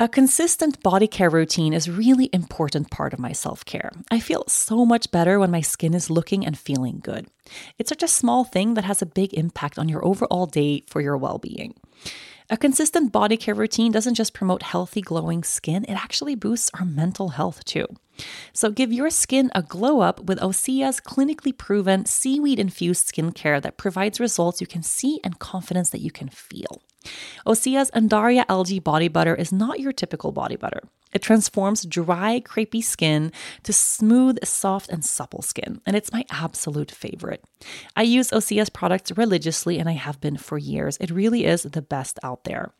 A consistent body care routine is really important part of my self-care. I feel so much better when my skin is looking and feeling good. It's such a small thing that has a big impact on your overall day for your well-being. A consistent body care routine doesn't just promote healthy, glowing skin, it actually boosts our mental health too. So give your skin a glow up with Osea's clinically proven seaweed infused skincare that provides results you can see and confidence that you can feel. Osea's Undaria algae body butter is not your typical body butter. It transforms dry, crepey skin to smooth, soft, and supple skin, and it's my absolute favorite. I use Osea's products religiously, and I have been for years. It really is the best out there.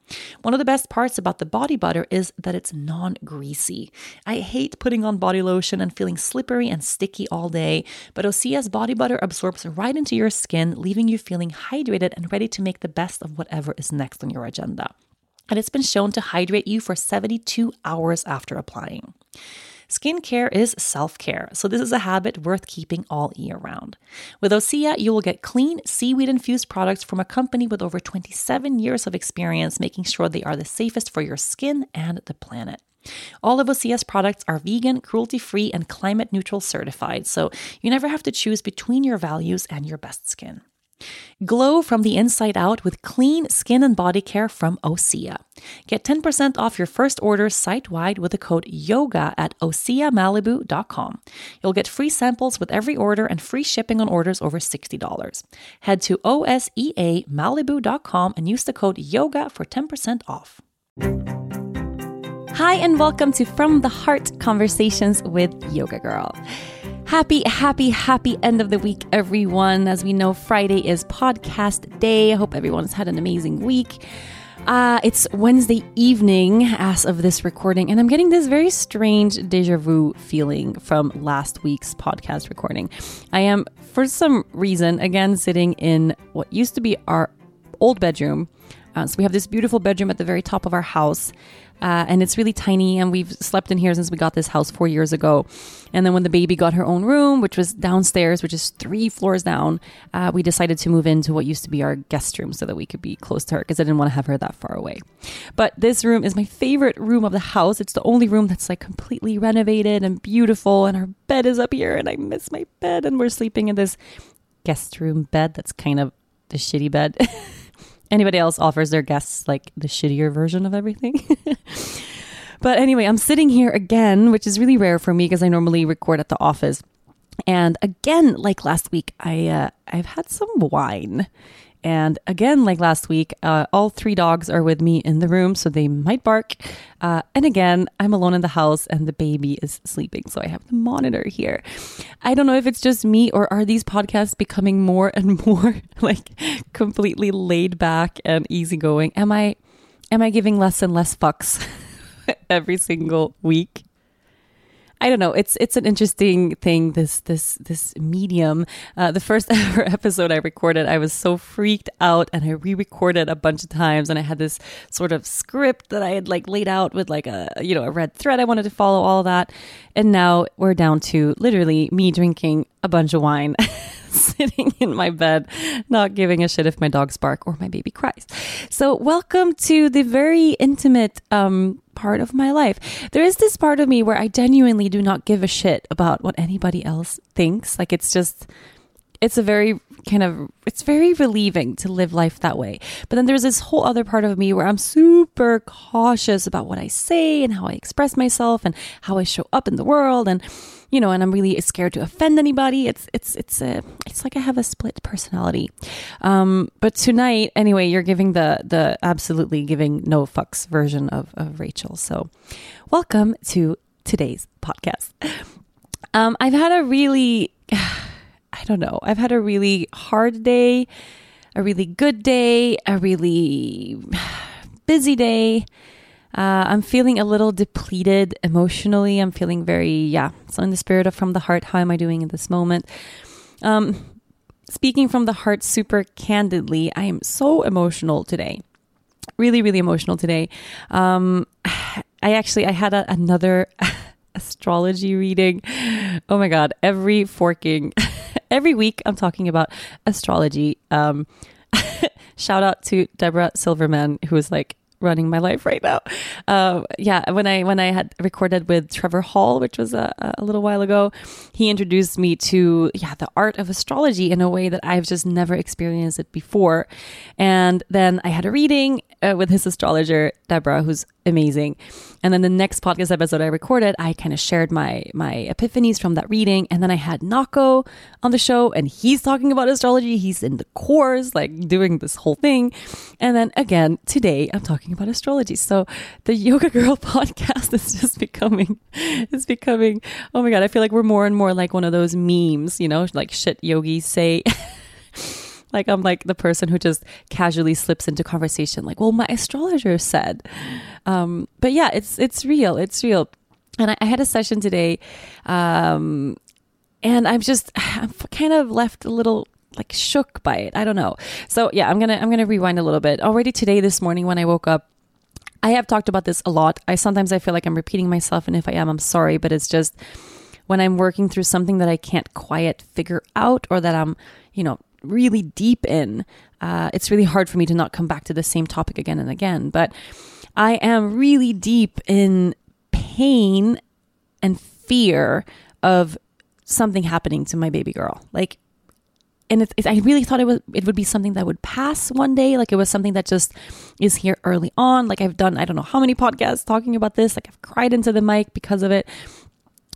One of the best parts about the body butter is that it's non greasy. I hate putting on body lotion and feeling slippery and sticky all day, but Osea's body butter absorbs right into your skin, leaving you feeling hydrated and ready to make the best of whatever is next on your agenda and it's been shown to hydrate you for 72 hours after applying. Skincare is self care, so this is a habit worth keeping all year round. With Osea, you will get clean, seaweed infused products from a company with over 27 years of experience making sure they are the safest for your skin and the planet. All of Osea's products are vegan, cruelty free, and climate neutral certified, so you never have to choose between your values and your best skin. Glow from the inside out with clean skin and body care from Osea. Get 10% off your first order site wide with the code YOGA at OseaMalibu.com. You'll get free samples with every order and free shipping on orders over $60. Head to OSEAMalibu.com and use the code YOGA for 10% off. Hi, and welcome to From the Heart Conversations with Yoga Girl. Happy, happy, happy end of the week, everyone. As we know, Friday is podcast day. I hope everyone's had an amazing week. Uh, it's Wednesday evening as of this recording, and I'm getting this very strange deja vu feeling from last week's podcast recording. I am, for some reason, again sitting in what used to be our old bedroom. Uh, so we have this beautiful bedroom at the very top of our house. Uh, and it's really tiny, and we've slept in here since we got this house four years ago. And then when the baby got her own room, which was downstairs, which is three floors down, uh, we decided to move into what used to be our guest room so that we could be close to her because I didn't want to have her that far away. But this room is my favorite room of the house. It's the only room that's like completely renovated and beautiful, and our bed is up here, and I miss my bed. And we're sleeping in this guest room bed that's kind of the shitty bed. anybody else offers their guests like the shittier version of everything. but anyway, I'm sitting here again, which is really rare for me because I normally record at the office. And again, like last week, I uh, I've had some wine, and again, like last week, uh, all three dogs are with me in the room, so they might bark. Uh, and again, I'm alone in the house and the baby is sleeping, so I have the monitor here. I don't know if it's just me or are these podcasts becoming more and more like completely laid back and easygoing? Am I am I giving less and less fucks every single week? I don't know. It's it's an interesting thing. This this this medium. Uh, the first ever episode I recorded, I was so freaked out, and I re-recorded a bunch of times. And I had this sort of script that I had like laid out with like a you know a red thread I wanted to follow all that. And now we're down to literally me drinking a bunch of wine. sitting in my bed, not giving a shit if my dogs bark or my baby cries. So, welcome to the very intimate um, part of my life. There is this part of me where I genuinely do not give a shit about what anybody else thinks. Like, it's just, it's a very kind of it's very relieving to live life that way but then there's this whole other part of me where i'm super cautious about what i say and how i express myself and how i show up in the world and you know, and I'm really scared to offend anybody. It's it's it's a it's like I have a split personality. Um, but tonight, anyway, you're giving the the absolutely giving no fucks version of of Rachel. So, welcome to today's podcast. Um, I've had a really, I don't know, I've had a really hard day, a really good day, a really busy day. Uh, I'm feeling a little depleted emotionally. I'm feeling very, yeah. So, in the spirit of from the heart, how am I doing in this moment? Um, speaking from the heart super candidly, I am so emotional today. Really, really emotional today. Um, I actually, I had a, another astrology reading. Oh my God. Every forking, every week, I'm talking about astrology. Um, shout out to Deborah Silverman, who is like running my life right now. Uh, yeah, when I when I had recorded with Trevor Hall, which was a, a little while ago, he introduced me to yeah the art of astrology in a way that I've just never experienced it before. And then I had a reading uh, with his astrologer Deborah, who's amazing. And then the next podcast episode I recorded, I kind of shared my my epiphanies from that reading, and then I had Nako on the show, and he's talking about astrology. He's in the course, like doing this whole thing. And then again today, I'm talking about astrology. So the Yoga Girl podcast is just becoming, it's becoming. Oh my god, I feel like we're more and more like one of those memes, you know, like shit yogis say. Like I'm like the person who just casually slips into conversation, like, well, my astrologer said. Um, but yeah, it's it's real. It's real. And I, I had a session today, um, and I'm just I'm kind of left a little like shook by it. I don't know. So yeah, I'm gonna I'm gonna rewind a little bit. Already today, this morning when I woke up, I have talked about this a lot. I sometimes I feel like I'm repeating myself, and if I am, I'm sorry. But it's just when I'm working through something that I can't quite figure out, or that I'm, you know, really deep in, uh, it's really hard for me to not come back to the same topic again and again. But I am really deep in pain and fear of something happening to my baby girl. Like, and it's, it's, I really thought it was it would be something that would pass one day. Like it was something that just is here early on. Like I've done I don't know how many podcasts talking about this. Like I've cried into the mic because of it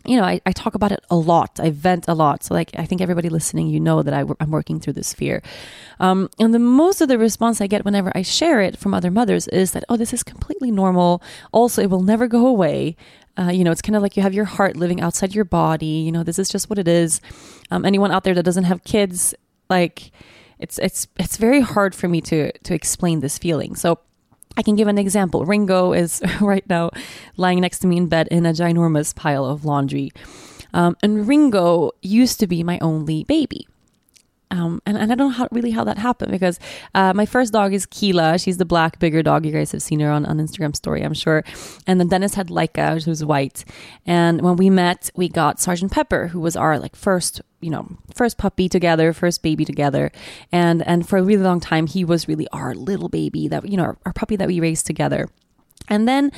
you know, I, I talk about it a lot. I vent a lot. So, like, I think everybody listening, you know that I, am working through this fear. Um, and the most of the response I get whenever I share it from other mothers is that, oh, this is completely normal. Also, it will never go away. Uh, you know, it's kind of like you have your heart living outside your body. You know, this is just what it is. Um, anyone out there that doesn't have kids, like, it's it's it's very hard for me to to explain this feeling. So I can give an example. Ringo is right now lying next to me in bed in a ginormous pile of laundry. Um, and Ringo used to be my only baby. Um, and, and I don't know how, really how that happened because uh, my first dog is Keela. She's the black, bigger dog. You guys have seen her on, on Instagram story, I'm sure. And then Dennis had Laika, who's white. And when we met, we got Sergeant Pepper, who was our like first, you know, first puppy together, first baby together. And and for a really long time, he was really our little baby that you know, our, our puppy that we raised together. And then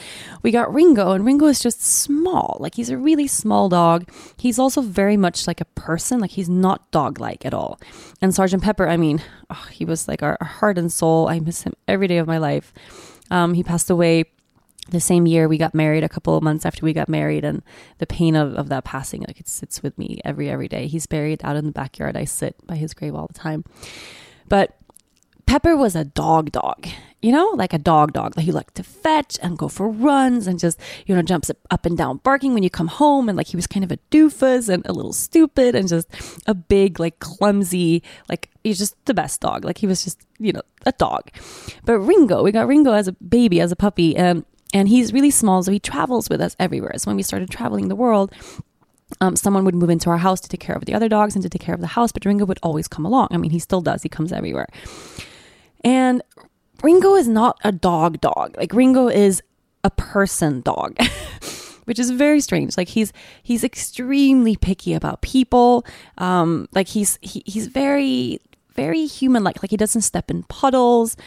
we got Ringo, and Ringo is just small. Like he's a really small dog. He's also very much like a person. Like he's not dog like at all. And Sergeant Pepper, I mean, oh, he was like our, our, heart and soul. I miss him every day of my life. Um, he passed away the same year we got married a couple of months after we got married and the pain of, of that passing like it sits with me every every day he's buried out in the backyard i sit by his grave all the time but Pepper was a dog dog, you know, like a dog dog. Like he liked to fetch and go for runs and just, you know, jumps up and down barking when you come home. And like he was kind of a doofus and a little stupid and just a big, like clumsy, like he's just the best dog. Like he was just, you know, a dog. But Ringo, we got Ringo as a baby, as a puppy, and and he's really small, so he travels with us everywhere. So when we started traveling the world, um, someone would move into our house to take care of the other dogs and to take care of the house, but Ringo would always come along. I mean, he still does. He comes everywhere. And Ringo is not a dog dog. Like Ringo is a person dog. which is very strange. Like he's he's extremely picky about people. Um, like he's he, he's very very human like. Like he doesn't step in puddles.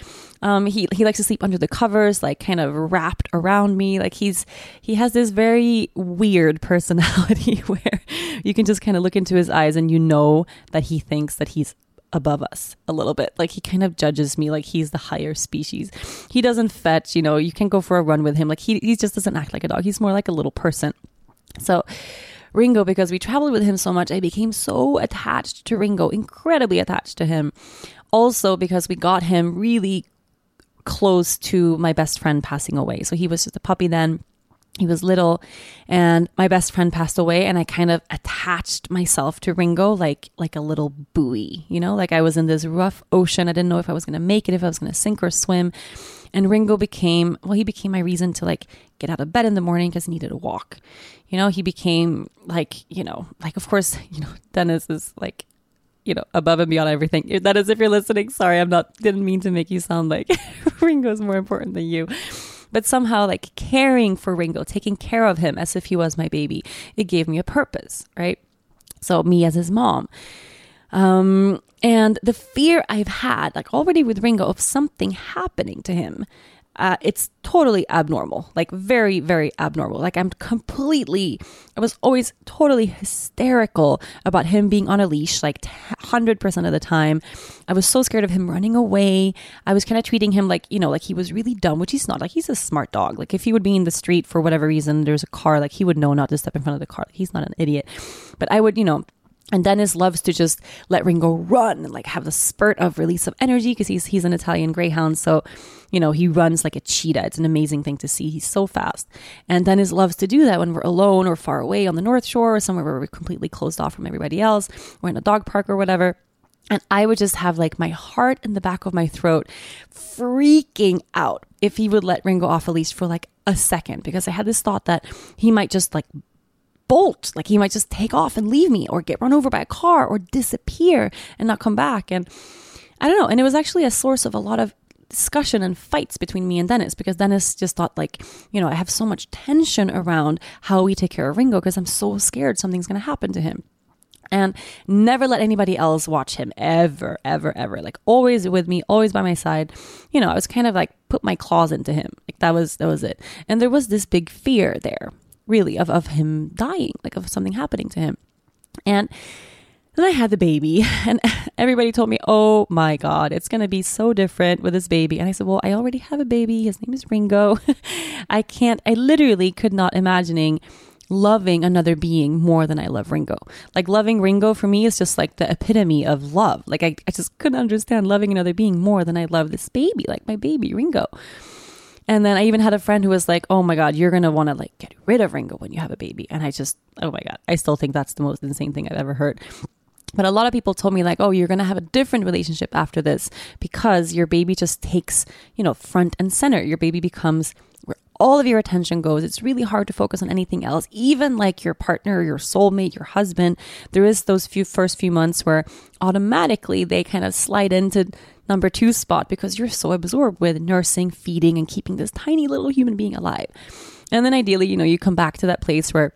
Um, he he likes to sleep under the covers, like kind of wrapped around me. Like he's he has this very weird personality where you can just kind of look into his eyes and you know that he thinks that he's above us a little bit. Like he kind of judges me like he's the higher species. He doesn't fetch, you know, you can go for a run with him. Like he, he just doesn't act like a dog. He's more like a little person. So Ringo, because we traveled with him so much, I became so attached to Ringo, incredibly attached to him. Also, because we got him really close to my best friend passing away. So he was just a puppy then he was little and my best friend passed away and i kind of attached myself to ringo like like a little buoy you know like i was in this rough ocean i didn't know if i was going to make it if i was going to sink or swim and ringo became well he became my reason to like get out of bed in the morning because he needed a walk you know he became like you know like of course you know dennis is like you know above and beyond everything that is if you're listening sorry i'm not didn't mean to make you sound like ringo's more important than you but somehow like caring for Ringo, taking care of him as if he was my baby, it gave me a purpose, right? So me as his mom. Um, and the fear I've had, like already with Ringo, of something happening to him uh, it's totally abnormal, like very, very abnormal. Like I'm completely, I was always totally hysterical about him being on a leash, like 100% of the time. I was so scared of him running away. I was kind of treating him like, you know, like he was really dumb, which he's not. Like he's a smart dog. Like if he would be in the street for whatever reason, there's a car, like he would know not to step in front of the car. Like, He's not an idiot. But I would, you know, and Dennis loves to just let Ringo run and like have the spurt of release of energy because he's he's an Italian greyhound. So, you know, he runs like a cheetah. It's an amazing thing to see. He's so fast. And Dennis loves to do that when we're alone or far away on the North Shore or somewhere where we're completely closed off from everybody else. We're in a dog park or whatever. And I would just have like my heart in the back of my throat freaking out if he would let Ringo off a leash for like a second because I had this thought that he might just like bolt. Like he might just take off and leave me or get run over by a car or disappear and not come back. And I don't know. And it was actually a source of a lot of discussion and fights between me and Dennis because Dennis just thought like, you know, I have so much tension around how we take care of Ringo because I'm so scared something's going to happen to him. And never let anybody else watch him ever, ever, ever. Like always with me, always by my side. You know, I was kind of like put my claws into him. Like that was that was it. And there was this big fear there really, of, of him dying, like of something happening to him. And then I had the baby, and everybody told me, Oh my God, it's going to be so different with this baby. And I said, Well, I already have a baby. His name is Ringo. I can't, I literally could not imagining loving another being more than I love Ringo. Like loving Ringo for me is just like the epitome of love. Like I, I just couldn't understand loving another being more than I love this baby, like my baby Ringo. And then I even had a friend who was like, "Oh my god, you're gonna want to like get rid of Ringo when you have a baby." And I just, oh my god, I still think that's the most insane thing I've ever heard. But a lot of people told me like, "Oh, you're gonna have a different relationship after this because your baby just takes, you know, front and center. Your baby becomes all of your attention goes. It's really hard to focus on anything else, even like your partner, your soulmate, your husband. There is those few first few months where automatically they kind of slide into number two spot because you're so absorbed with nursing, feeding, and keeping this tiny little human being alive. And then ideally, you know, you come back to that place where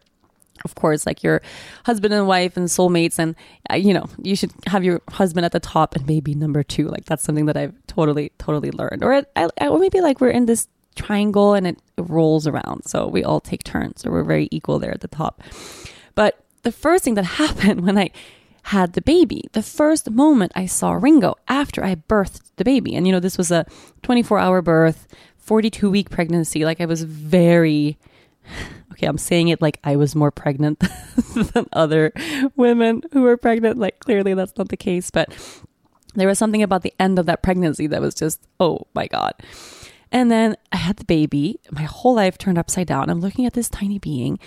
of course, like your husband and wife and soulmates, and uh, you know, you should have your husband at the top and maybe number two. Like that's something that I've totally, totally learned. Or, I, or maybe like we're in this triangle and it rolls around, so we all take turns, so we're very equal there at the top. But the first thing that happened when I had the baby. The first moment I saw Ringo after I birthed the baby, and you know, this was a 24 hour birth, 42 week pregnancy. Like I was very, okay, I'm saying it like I was more pregnant than other women who were pregnant. Like clearly that's not the case, but there was something about the end of that pregnancy that was just, oh my God. And then I had the baby. My whole life turned upside down. I'm looking at this tiny being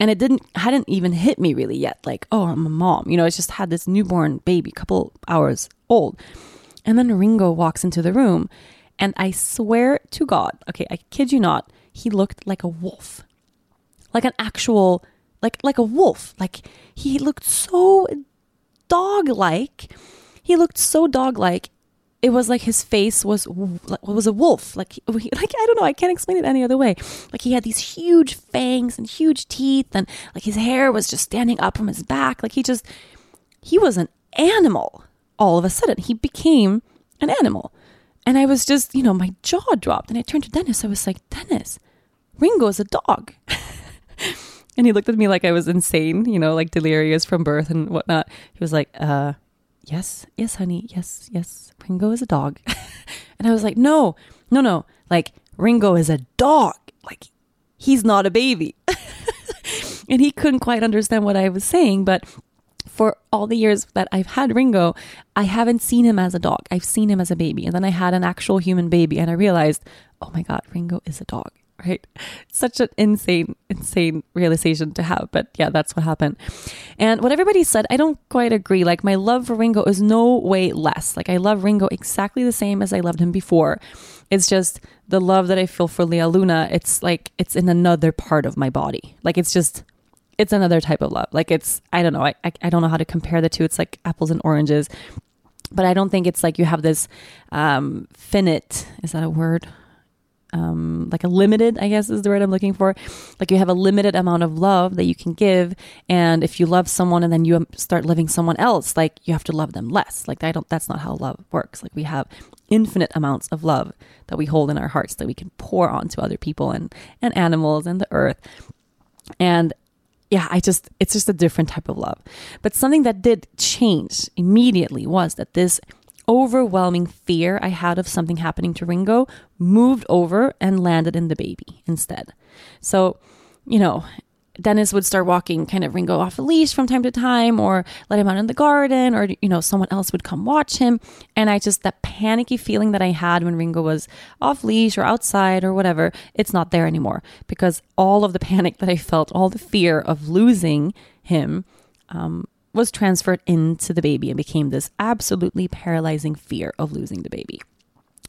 and it didn't hadn't even hit me really yet. Like oh i'm a mom. You know i just had this newborn baby couple hours old. And then ringo walks into the room and i swear to god okay i kid you not he looked like a wolf. Like an actual like like a wolf. Like he looked so dog like he looked so dog like it was like his face was was a wolf. Like like I don't know. I can't explain it any other way. Like he had these huge fangs and huge teeth and like his hair was just standing up from his back. Like he just he was an animal all of a sudden. He became an animal. And I was just you know my jaw dropped and I turned to Dennis. I was like Dennis Ringo is a dog. And he looked at me like I was insane you know like delirious from birth and whatnot. He was like uh yes, yes, honey, yes, yes, Ringo is a dog. and I was like, no, no, no, like Ringo is a dog. Like he's not a baby. and he couldn't quite understand what I was saying, but for all the years that I've had Ringo, I haven't seen him as a dog. I've seen him as a baby. And then I had an actual human baby and I realized, oh my God, Ringo is a dog right? Such an insane, insane realization to have. But yeah, that's what happened. And what everybody said, I don't quite agree. Like, my love for Ringo is no way less. Like, I love Ringo exactly the same as I loved him before. It's just the love that I feel for Lea Luna, it's like it's in another part of my body. Like, it's just. It's another type of love. Like it's, I don't know. I, I, I don't know how to compare the two. It's like apples and oranges but I don't think it's like you have this um, finite. Is that a word? Um, like a limited, I guess is the word I'm looking for. Like you have a limited amount of love that you can give, and if you love someone and then you start loving someone else, like you have to love them less. Like I don't. That's not how love works. Like we have infinite amounts of love that we hold in our hearts that we can pour onto other people and, and animals and the earth. And yeah, I just, it's just a different type of love. But something that did change immediately was that this overwhelming fear I had of something happening to Ringo moved over and landed in the baby instead. So, you know, Dennis would start walking kind of Ringo off a leash from time to time or let him out in the garden or you know someone else would come watch him and I just that panicky feeling that I had when Ringo was off leash or outside or whatever it's not there anymore because all of the panic that I felt all the fear of losing him um, was transferred into the baby and became this absolutely paralyzing fear of losing the baby.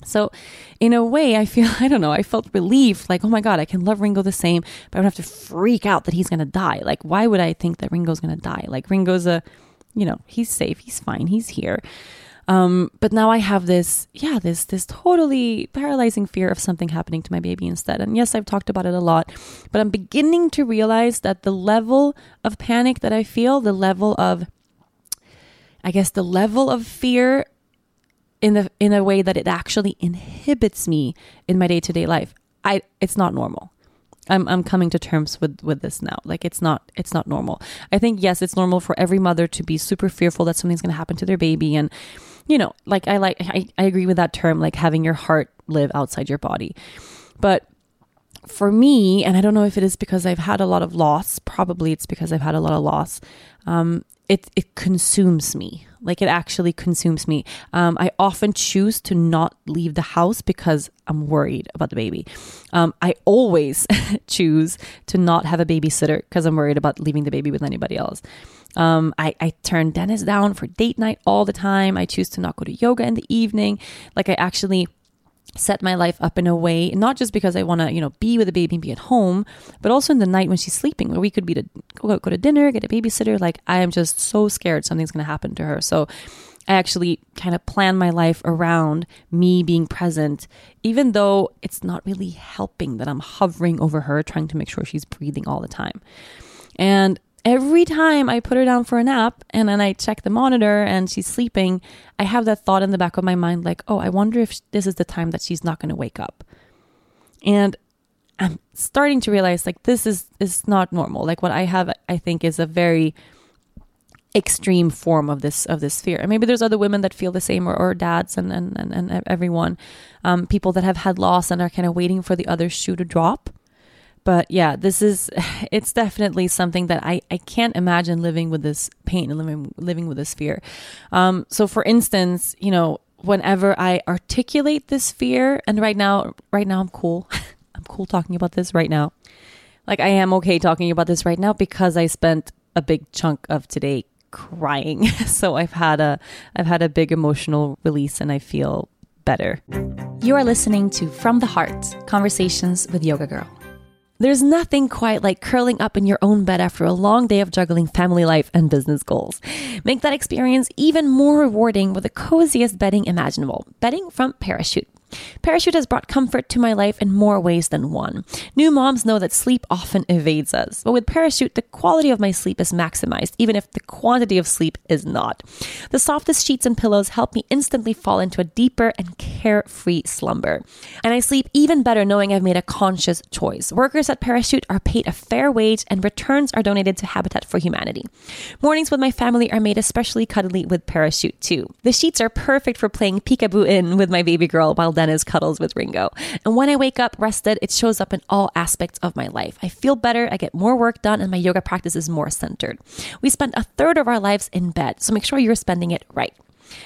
So, in a way, I feel, I don't know, I felt relief like, oh my God, I can love Ringo the same, but I don't have to freak out that he's going to die. Like, why would I think that Ringo's going to die? Like, Ringo's a, you know, he's safe, he's fine, he's here. Um, but now I have this, yeah, this this totally paralyzing fear of something happening to my baby instead. And yes, I've talked about it a lot, but I'm beginning to realize that the level of panic that I feel, the level of I guess the level of fear in the in a way that it actually inhibits me in my day-to-day life. I it's not normal. I'm I'm coming to terms with with this now. Like it's not it's not normal. I think yes, it's normal for every mother to be super fearful that something's going to happen to their baby and you know, like I like I, I agree with that term like having your heart live outside your body. But for me, and I don't know if it is because I've had a lot of loss, probably it's because I've had a lot of loss. Um, it it consumes me. Like it actually consumes me. Um, I often choose to not leave the house because I'm worried about the baby. Um, I always choose to not have a babysitter because I'm worried about leaving the baby with anybody else. Um, I, I turn Dennis down for date night all the time. I choose to not go to yoga in the evening. Like I actually set my life up in a way, not just because I want to, you know, be with the baby and be at home, but also in the night when she's sleeping, where we could be to go, go to dinner, get a babysitter. Like I am just so scared something's going to happen to her. So I actually kind of plan my life around me being present, even though it's not really helping that I'm hovering over her, trying to make sure she's breathing all the time. And every time I put her down for a nap and then I check the monitor and she's sleeping, I have that thought in the back of my mind like, oh, I wonder if this is the time that she's not going to wake up. And I'm starting to realize like this is is not normal. Like what I have I think is a very extreme form of this of this fear. And maybe there's other women that feel the same or, or dads and, and, and, and everyone. Um, people that have had loss and are kind of waiting for the other shoe to drop but yeah, this is it's definitely something that I, I can't imagine living with this pain and living living with this fear. Um, so for instance, you know, whenever I articulate this fear, and right now right now I'm cool. I'm cool talking about this right now. Like I am okay talking about this right now because I spent a big chunk of today crying. so I've had a I've had a big emotional release and I feel better. You are listening to From the Heart Conversations with Yoga Girl. There's nothing quite like curling up in your own bed after a long day of juggling family life and business goals. Make that experience even more rewarding with the coziest bedding imaginable. Bedding from Parachute. Parachute has brought comfort to my life in more ways than one. New moms know that sleep often evades us, but with Parachute, the quality of my sleep is maximized, even if the quantity of sleep is not. The softest sheets and pillows help me instantly fall into a deeper and carefree slumber. And I sleep even better knowing I've made a conscious choice. Workers at Parachute are paid a fair wage, and returns are donated to Habitat for Humanity. Mornings with my family are made especially cuddly with Parachute, too. The sheets are perfect for playing peekaboo in with my baby girl while Dennis cuddles with Ringo. And when I wake up rested, it shows up in all aspects of my life. I feel better, I get more work done, and my yoga practice is more centered. We spend a third of our lives in bed, so make sure you're spending it right.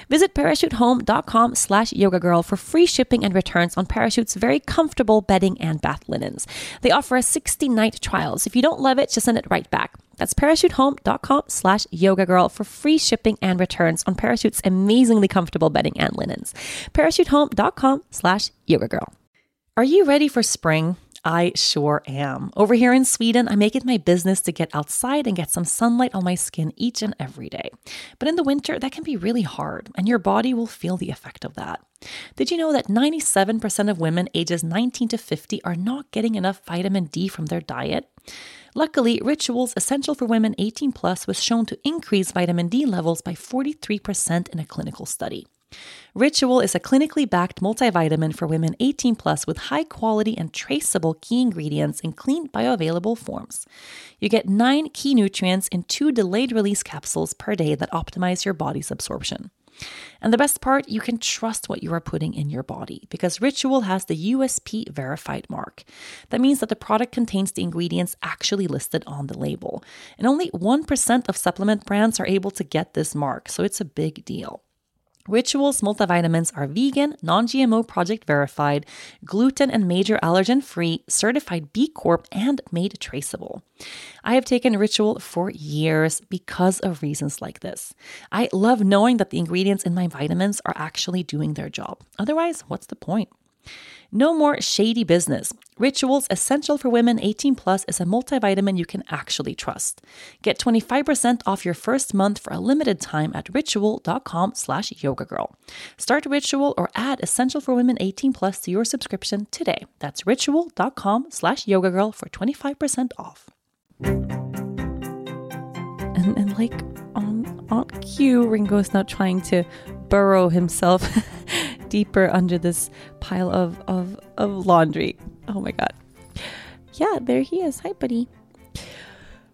Visit parachutehome.com slash yoga girl for free shipping and returns on Parachute's very comfortable bedding and bath linens. They offer a 60 night trial, so if you don't love it, just send it right back. That's parachutehome.com slash yoga girl for free shipping and returns on Parachute's amazingly comfortable bedding and linens. Parachutehome.com slash yoga girl. Are you ready for spring? I sure am. Over here in Sweden, I make it my business to get outside and get some sunlight on my skin each and every day. But in the winter, that can be really hard, and your body will feel the effect of that. Did you know that 97% of women ages 19 to 50 are not getting enough vitamin D from their diet? Luckily, rituals essential for women 18 plus was shown to increase vitamin D levels by 43% in a clinical study. Ritual is a clinically backed multivitamin for women 18 plus with high quality and traceable key ingredients in clean bioavailable forms. You get nine key nutrients in two delayed release capsules per day that optimize your body's absorption. And the best part, you can trust what you are putting in your body because Ritual has the USP verified mark. That means that the product contains the ingredients actually listed on the label. And only 1% of supplement brands are able to get this mark, so it's a big deal. Rituals multivitamins are vegan, non GMO project verified, gluten and major allergen free, certified B Corp, and made traceable. I have taken Ritual for years because of reasons like this. I love knowing that the ingredients in my vitamins are actually doing their job. Otherwise, what's the point? No more shady business. Rituals Essential for Women 18 Plus is a multivitamin you can actually trust. Get 25% off your first month for a limited time at ritual.com slash yogagirl. Start Ritual or add Essential for Women 18 Plus to your subscription today. That's ritual.com slash yogagirl for 25% off. And, and like um, on, on cue, Ringo's now trying to burrow himself deeper under this pile of, of, of laundry. Oh my God. Yeah, there he is. Hi, buddy.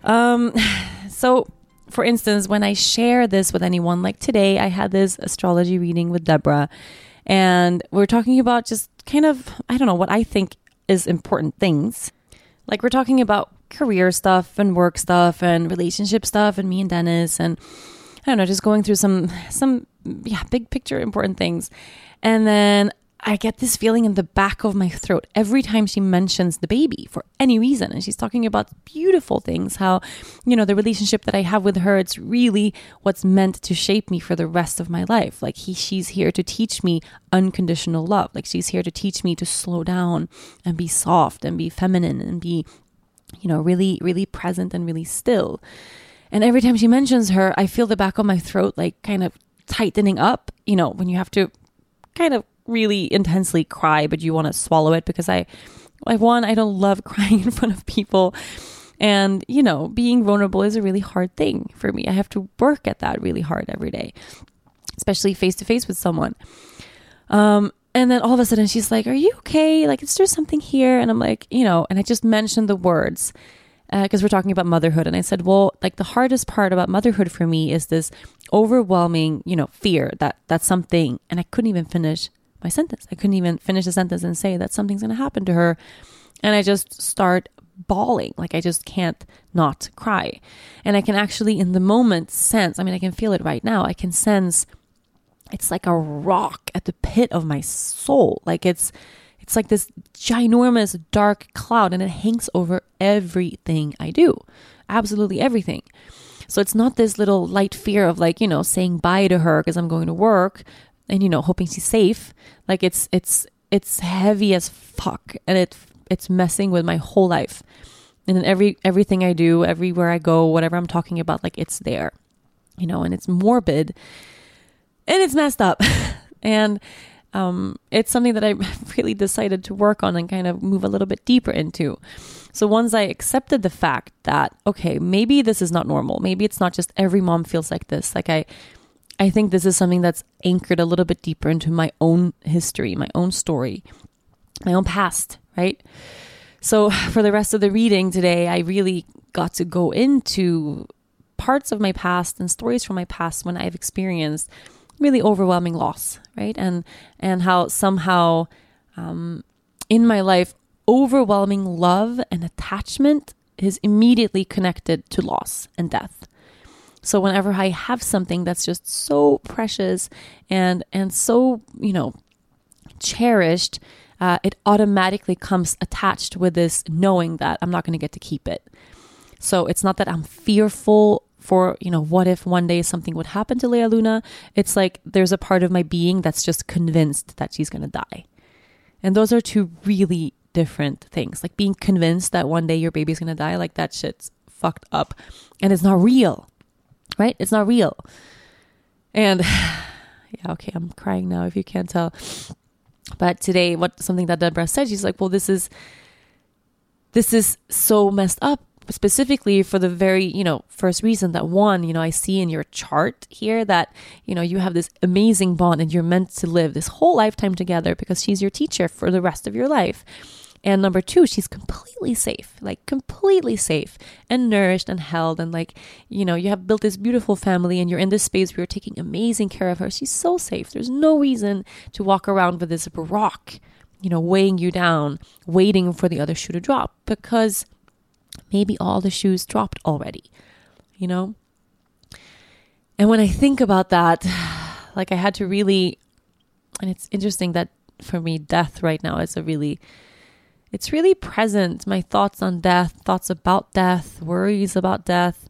Um, so for instance, when I share this with anyone, like today, I had this astrology reading with Deborah, and we're talking about just kind of, I don't know, what I think is important things. Like we're talking about career stuff and work stuff and relationship stuff and me and Dennis and I don't know, just going through some some yeah, big picture important things. And then I get this feeling in the back of my throat every time she mentions the baby for any reason. And she's talking about beautiful things, how, you know, the relationship that I have with her, it's really what's meant to shape me for the rest of my life. Like he, she's here to teach me unconditional love. Like she's here to teach me to slow down and be soft and be feminine and be, you know, really, really present and really still. And every time she mentions her, I feel the back of my throat like kind of tightening up, you know, when you have to kind of really intensely cry, but you want to swallow it because I, I one, I don't love crying in front of people. And, you know, being vulnerable is a really hard thing for me. I have to work at that really hard every day, especially face to face with someone. Um, and then all of a sudden she's like, Are you okay? Like, is there something here? And I'm like, You know, and I just mentioned the words because uh, we're talking about motherhood. And I said, Well, like the hardest part about motherhood for me is this overwhelming, you know, fear that that's something. And I couldn't even finish my sentence. I couldn't even finish the sentence and say that something's going to happen to her. And I just start bawling. Like I just can't not cry. And I can actually, in the moment, sense I mean, I can feel it right now. I can sense it's like a rock at the pit of my soul. Like it's, it's like this ginormous dark cloud and it hangs over everything I do. Absolutely everything. So it's not this little light fear of like, you know, saying bye to her because I'm going to work and you know, hoping she's safe. Like it's it's it's heavy as fuck and it it's messing with my whole life. And then every everything I do, everywhere I go, whatever I'm talking about, like it's there. You know, and it's morbid and it's messed up. and um, it's something that I really decided to work on and kind of move a little bit deeper into. So once I accepted the fact that okay, maybe this is not normal. Maybe it's not just every mom feels like this. Like I I think this is something that's anchored a little bit deeper into my own history, my own story, my own past, right? So for the rest of the reading today, I really got to go into parts of my past and stories from my past when I've experienced really overwhelming loss, right? And and how somehow um, in my life, overwhelming love and attachment is immediately connected to loss and death. So whenever I have something that's just so precious and and so you know cherished, uh, it automatically comes attached with this knowing that I'm not going to get to keep it. So it's not that I'm fearful for, you know, what if one day something would happen to Lea Luna? It's like there's a part of my being that's just convinced that she's going to die. And those are two really different things. Like being convinced that one day your baby's to die, like that shit's fucked up and it's not real. Right? It's not real. And yeah, okay, I'm crying now if you can't tell. But today what something that Deborah said, she's like, "Well, this is this is so messed up specifically for the very, you know, first reason that one, you know, I see in your chart here that, you know, you have this amazing bond and you're meant to live this whole lifetime together because she's your teacher for the rest of your life. And number two, she's completely safe, like completely safe and nourished and held. And like, you know, you have built this beautiful family and you're in this space where you're taking amazing care of her. She's so safe. There's no reason to walk around with this rock, you know, weighing you down, waiting for the other shoe to drop because maybe all the shoes dropped already, you know? And when I think about that, like I had to really, and it's interesting that for me, death right now is a really it's really present. My thoughts on death, thoughts about death, worries about death,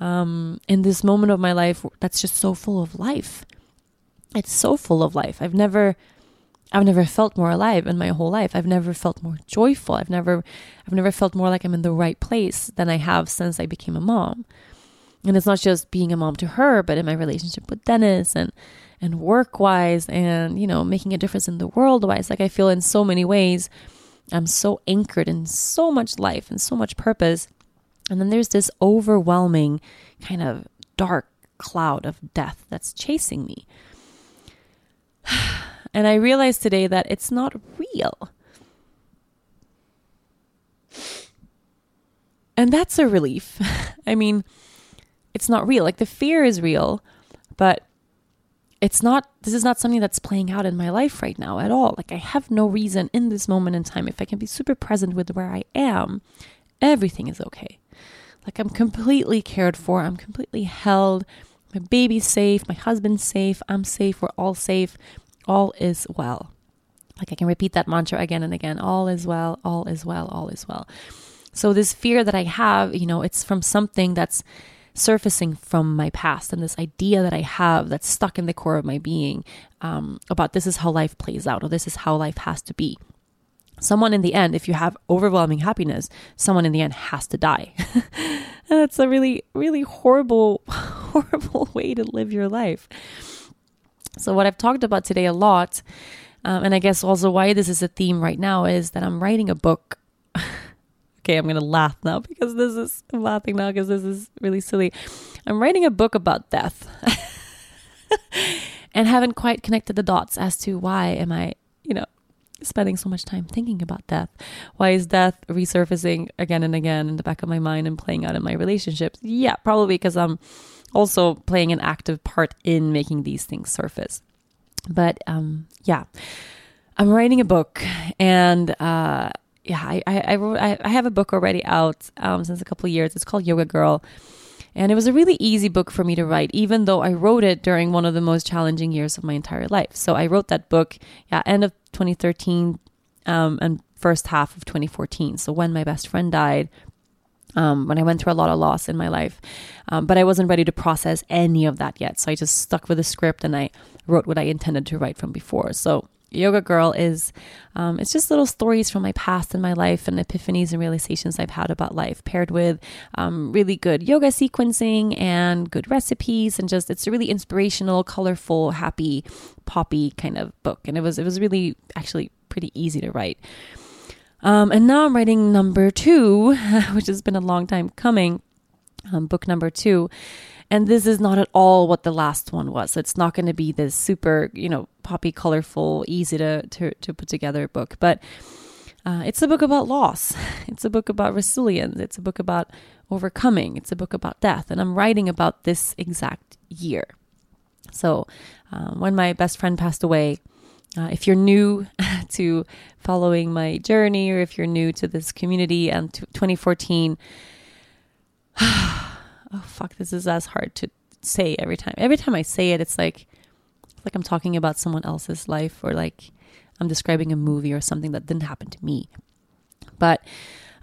um, in this moment of my life that's just so full of life. It's so full of life. I've never, I've never felt more alive in my whole life. I've never felt more joyful. I've never, I've never felt more like I'm in the right place than I have since I became a mom. And it's not just being a mom to her, but in my relationship with Dennis and and work wise and you know making a difference in the world wise. Like I feel in so many ways I'm so anchored in so much life and so much purpose. And then there's this overwhelming kind of dark cloud of death that's chasing me. And I realized today that it's not real. And that's a relief. I mean, it's not real. Like the fear is real, but it's not this is not something that's playing out in my life right now at all. Like i have no reason in this moment in time. If i can be super present with where i am everything is okay. Like i'm completely cared for. I'm completely held. My baby's safe. My husband's safe. I'm safe. We're all safe. All is well. Like i can repeat that mantra again and again. All is well. All is well. All is well. So this fear that i have you know it's from something that's surfacing from my past and this idea that I have that's stuck in the core of my being um, about this is how life plays out or this is how life has to be. Someone in the end, if you have overwhelming happiness, someone in the end has to die. and that's a really, really horrible, horrible way to live your life. So, what I've talked about today a lot, um, and I guess also why this is a theme right now, is that I'm writing a book okay, I'm going to laugh now because this is, I'm laughing now because this is really silly. I'm writing a book about death and haven't quite connected the dots as to why am I, you know, spending so much time thinking about death? Why is death resurfacing again and again in the back of my mind and playing out in my relationships? Yeah, probably because I'm also playing an active part in making these things surface. But um, yeah, I'm writing a book and uh, yeah, I, I, wrote, I, have a book already out um, since a couple of years. It's called Yoga Girl. And it was a really easy book for me to write, even though I wrote it during one of the most challenging years of my entire life. So I wrote that book, yeah, end of 2013 um, and first half of 2014. So when my best friend died, um, when I went through a lot of loss in my life. Um, but I wasn't ready to process any of that yet. So I just stuck with the script and I wrote what I intended to write from before. So Yoga Girl is um, it's just little stories from my past and my life and epiphanies and realizations I've had about life, paired with um, really good yoga sequencing and good recipes, and just it's a really inspirational, colorful, happy, poppy kind of book. And it was it was really actually pretty easy to write. Um, and now I'm writing number two, which has been a long time coming. Um, book number two and this is not at all what the last one was. It's not going to be this super, you know, poppy, colorful, easy to, to, to put together book. But uh, it's a book about loss. It's a book about resilience. It's a book about overcoming. It's a book about death. And I'm writing about this exact year. So um, when my best friend passed away, uh, if you're new to following my journey or if you're new to this community and to 2014, oh fuck, this is as hard to say every time. Every time I say it, it's like like I'm talking about someone else's life or like I'm describing a movie or something that didn't happen to me. But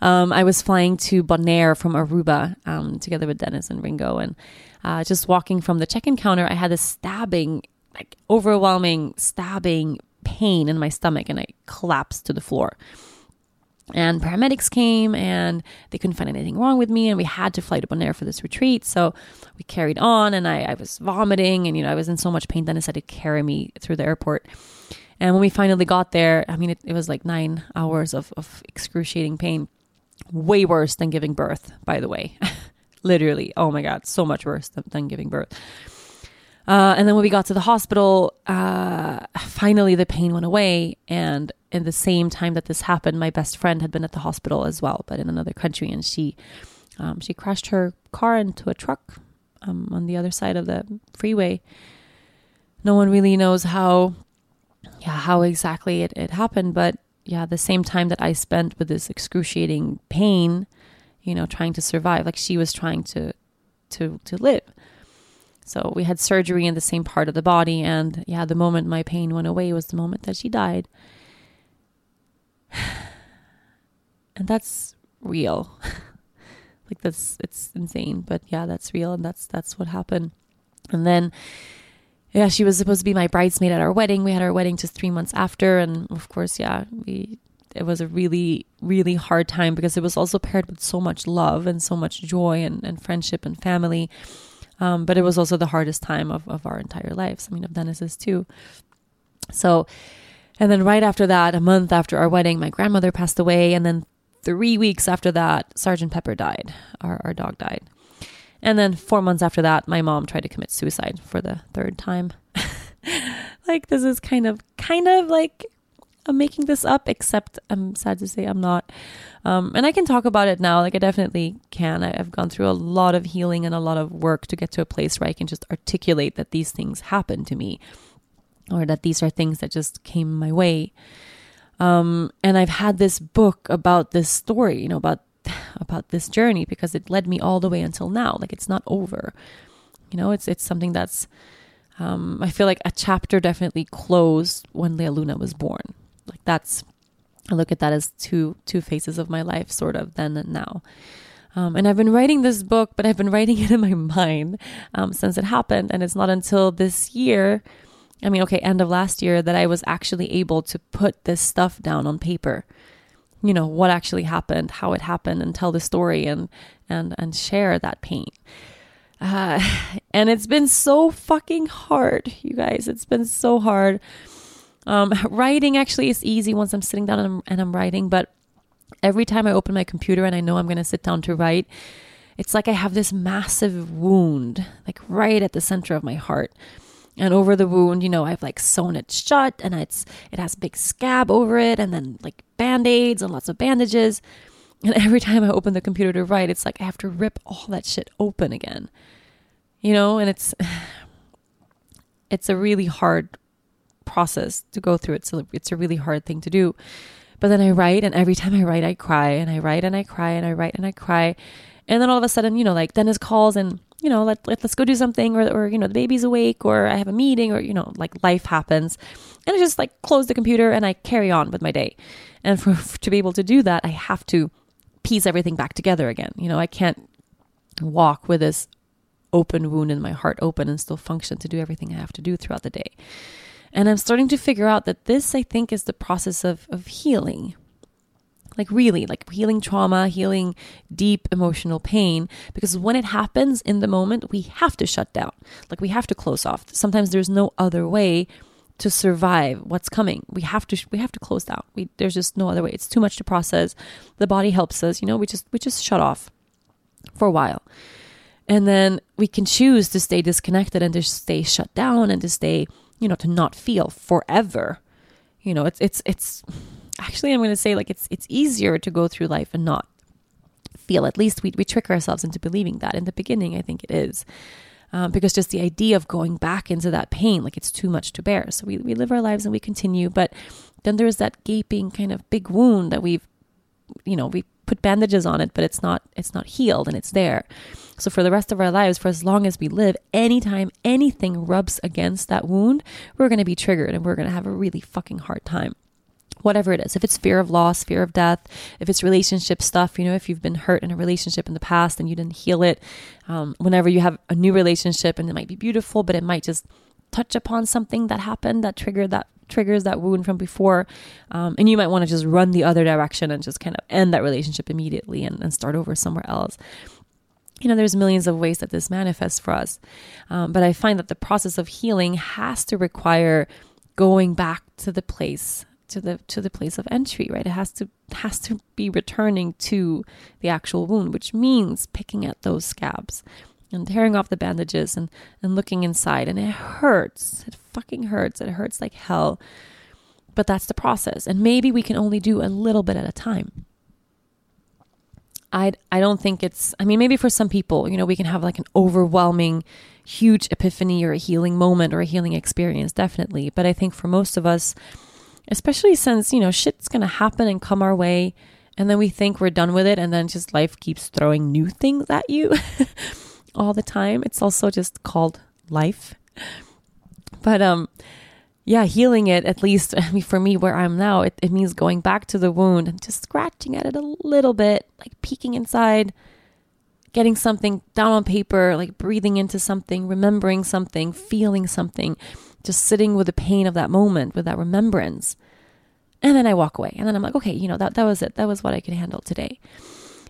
um, I was flying to Bonaire from Aruba um, together with Dennis and Ringo, and uh, just walking from the check-in counter, I had a stabbing, like overwhelming stabbing pain in my stomach, and I collapsed to the floor. And paramedics came and they couldn't find anything wrong with me. And we had to fly to Bonaire for this retreat. So we carried on and I, I was vomiting and, you know, I was in so much pain. Dennis had to carry me through the airport. And when we finally got there, I mean, it, it was like nine hours of, of excruciating pain. way worse than giving birth, by the way. Literally, oh my God, so much worse than, than giving birth. Uh, and then when we got to the hospital, uh, finally the pain went away. And in the same time that this happened, my best friend had been at the hospital as well, but in another country, and she um, she crashed her car into a truck um, on the other side of the freeway. No one really knows how, yeah, how exactly it, it happened, but yeah, the same time that I spent with this excruciating pain, you know, trying to survive, like she was trying to to to live. So we had surgery in the same part of the body, and yeah, the moment my pain went away was the moment that she died. And that's real. like that's it's insane, but yeah, that's real and that's that's what happened. And then yeah, she was supposed to be my bridesmaid at our wedding. We had our wedding just 3 months after and of course, yeah, we it was a really really hard time because it was also paired with so much love and so much joy and, and friendship and family um, but it was also the hardest time of, of our entire lives. I mean of dennis's too. So and then right after that a month after our wedding my grandmother passed away. And then three weeks after that sergeant pepper died. Our, our dog died. And then four months after that my mom tried to commit suicide for the third time. Like this is kind of kind of like I'm making this up, except I'm sad to say I'm not. Um, and I can talk about it now. Like I definitely can. I've gone through a lot of healing and a lot of work to get to a place where I can just articulate that these things happen to me, or that these are things that just came my way. Um, and I've had this book about this story, you know, about about this journey because it led me all the way until now. Like it's not over. You know, it's it's something that's um, I feel like a chapter definitely closed when Lea Luna was born. Like that's I look at that as two two phases of my life, sort of then and now. Um, and I've been writing this book, but I've been writing it in my mind um, since it happened, and it's not until this year. I mean, okay, end of last year that I was actually able to put this stuff down on paper. You know what actually happened, how it happened, and tell the story and and and share that pain. Uh, and it's been so fucking hard, you guys. It's been so hard um, writing actually is easy once I'm sitting down and I'm, and I'm writing, but every time I open my computer and I know I'm going to sit down to write, it's like I have this massive wound, like right at the center of my heart. And over the wound, you know, I've like sewn it shut and it's it has a big scab over it and then like band-aids and lots of bandages. And every time I open the computer to write, it's like I have to rip all that shit open again. You know, and it's it's a really hard process to go through. It's a, it's a really hard thing to do. But then I write, and every time I write, I cry, and I write and I cry, and I write and I cry. And then all of a sudden, you know, like Dennis calls and, you know, let, let, let's go do something, or, or, you know, the baby's awake, or I have a meeting, or, you know, like life happens. And I just like close the computer and I carry on with my day. And for, to be able to do that, I have to piece everything back together again. You know, I can't walk with this open wound in my heart open and still function to do everything I have to do throughout the day. And I'm starting to figure out that this, I think, is the process of, of healing. Like, really, like healing trauma, healing deep emotional pain. Because when it happens in the moment, we have to shut down. Like, we have to close off. Sometimes there's no other way to survive what's coming. We have to we have to close down. We, there's just no other way. It's too much to process. The body helps us, you know. We just we just shut off for a while, and then we can choose to stay disconnected and to stay shut down and to stay you know, to not feel forever. You know, it's it's it's actually I'm going to say like it's it's easier to go through life and not feel. At least we we trick ourselves into believing that. In the beginning, I think it is. Um, because just the idea of going back into that pain, like it's too much to bear. So we, we live our lives and we continue, but then there's that gaping kind of big wound that we've, you know, we put bandages on it, but it's not it's not healed and it's there. So for the rest of our lives, for as long as we live, anytime anything rubs against that wound, we're going to be triggered and we're going to have a really fucking hard time whatever it is if it's fear of loss fear of death if it's relationship stuff you know if you've been hurt in a relationship in the past and you didn't heal it um, whenever you have a new relationship and it might be beautiful but it might just touch upon something that happened that triggered that triggers that wound from before. Um, and you might want to just run the other direction and just kind of end that relationship immediately and, and start over somewhere else you know, there's millions of ways that this manifests for us. Um, but I find that the process of healing has to require going back to the place to the to the place of entry right it has to has to be returning to the actual wound, which means picking at those scabs and tearing off the bandages and, and looking inside. And it hurts. It fucking hurts. It hurts like hell. But that's the process. And maybe we can only do a little bit at a time. I, I don't think it's, I mean, maybe for some people, you know, we can have like an overwhelming, huge epiphany or a healing moment or a healing experience, definitely. But I think for most of us, especially since, you know, shit's going to happen and come our way, and then we think we're done with it, and then just life keeps throwing new things at you all the time. It's also just called life. But, um, yeah, healing it, at least I mean, for me, where I'm now, it, it means going back to the wound and just scratching at it a little bit, like peeking inside, getting something down on paper, like breathing into something, remembering something, feeling something, just sitting with the pain of that moment, with that remembrance. And then I walk away. And then I'm like, okay, you know, that, that was it. That was what I could handle today.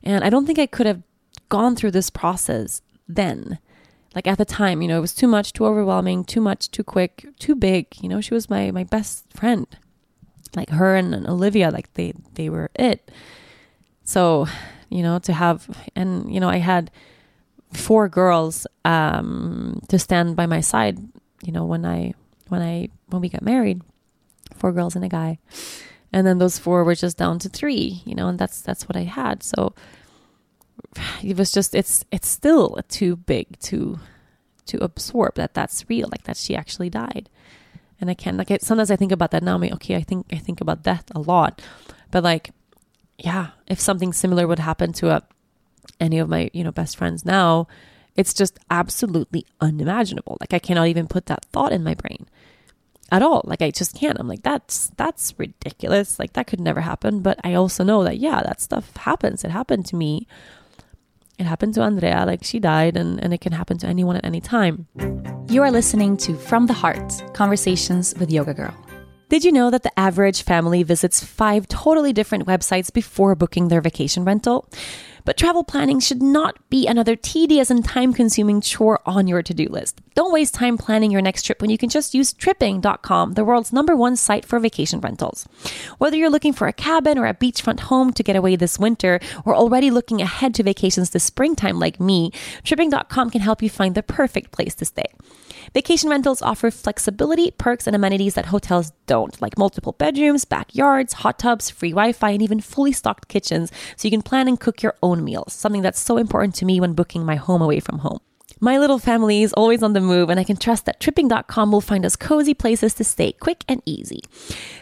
And I don't think I could have gone through this process then like at the time, you know, it was too much, too overwhelming, too much, too quick, too big. You know, she was my my best friend. Like her and, and Olivia, like they they were it. So, you know, to have and you know, I had four girls um to stand by my side, you know, when I when I when we got married. Four girls and a guy. And then those four were just down to three, you know, and that's that's what I had. So it was just it's it's still too big to to absorb that that's real like that she actually died. And i can't like it, sometimes i think about that now i'm like okay i think i think about death a lot. But like yeah if something similar would happen to a, uh, any of my you know best friends now it's just absolutely unimaginable. Like i cannot even put that thought in my brain at all. Like i just can't. I'm like that's that's ridiculous. Like that could never happen. But i also know that yeah that stuff happens. It happened to me it happened to Andrea, like she died, and, and it can happen to anyone at any time. You are listening to From the Heart Conversations with Yoga Girl. Did you know that the average family visits five totally different websites before booking their vacation rental? But travel planning should not be another tedious and time consuming chore on your to do list. Don't waste time planning your next trip when you can just use tripping.com, the world's number one site for vacation rentals. Whether you're looking for a cabin or a beachfront home to get away this winter, or already looking ahead to vacations this springtime like me, tripping.com can help you find the perfect place to stay. Vacation rentals offer flexibility, perks, and amenities that hotels don't, like multiple bedrooms, backyards, hot tubs, free Wi Fi, and even fully stocked kitchens, so you can plan and cook your own meals, something that's so important to me when booking my home away from home. My little family is always on the move, and I can trust that tripping.com will find us cozy places to stay quick and easy.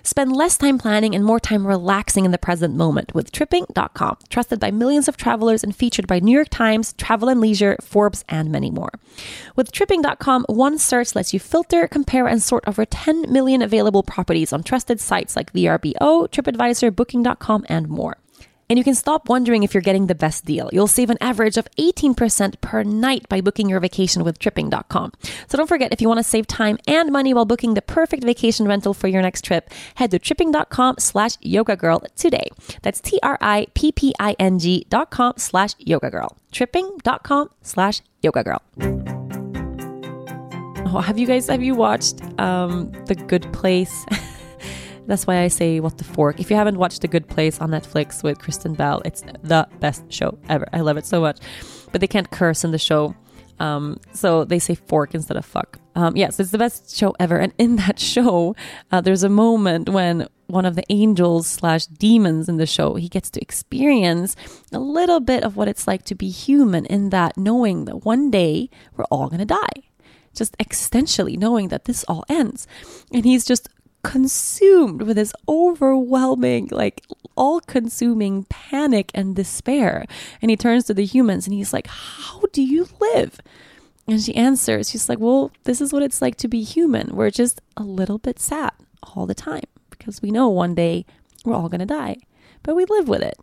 Spend less time planning and more time relaxing in the present moment with tripping.com, trusted by millions of travelers and featured by New York Times, Travel and Leisure, Forbes, and many more. With tripping.com, one search lets you filter, compare, and sort over 10 million available properties on trusted sites like VRBO, TripAdvisor, Booking.com, and more and you can stop wondering if you're getting the best deal. You'll save an average of 18% per night by booking your vacation with tripping.com. So don't forget, if you want to save time and money while booking the perfect vacation rental for your next trip, head to tripping.com slash yoga girl today. That's T-R-I-P-P-I-N-G dot com slash yoga girl. Tripping.com slash yoga girl. Oh, have you guys, have you watched um, The Good Place? That's why I say what the fork. If you haven't watched The Good Place on Netflix with Kristen Bell, it's the best show ever. I love it so much. But they can't curse in the show. Um, so they say fork instead of fuck. Um, yes, it's the best show ever. And in that show, uh, there's a moment when one of the angels slash demons in the show, he gets to experience a little bit of what it's like to be human in that knowing that one day we're all to die. Just existentially knowing that this all ends. And he's just consumed with this overwhelming, like all consuming panic and despair. And he turns to the humans and he's like, How do you live? And she answers, She's like, Well, this is what it's like to be human. We're just a little bit sad all the time because we know one day we're all going to die, but we live with it.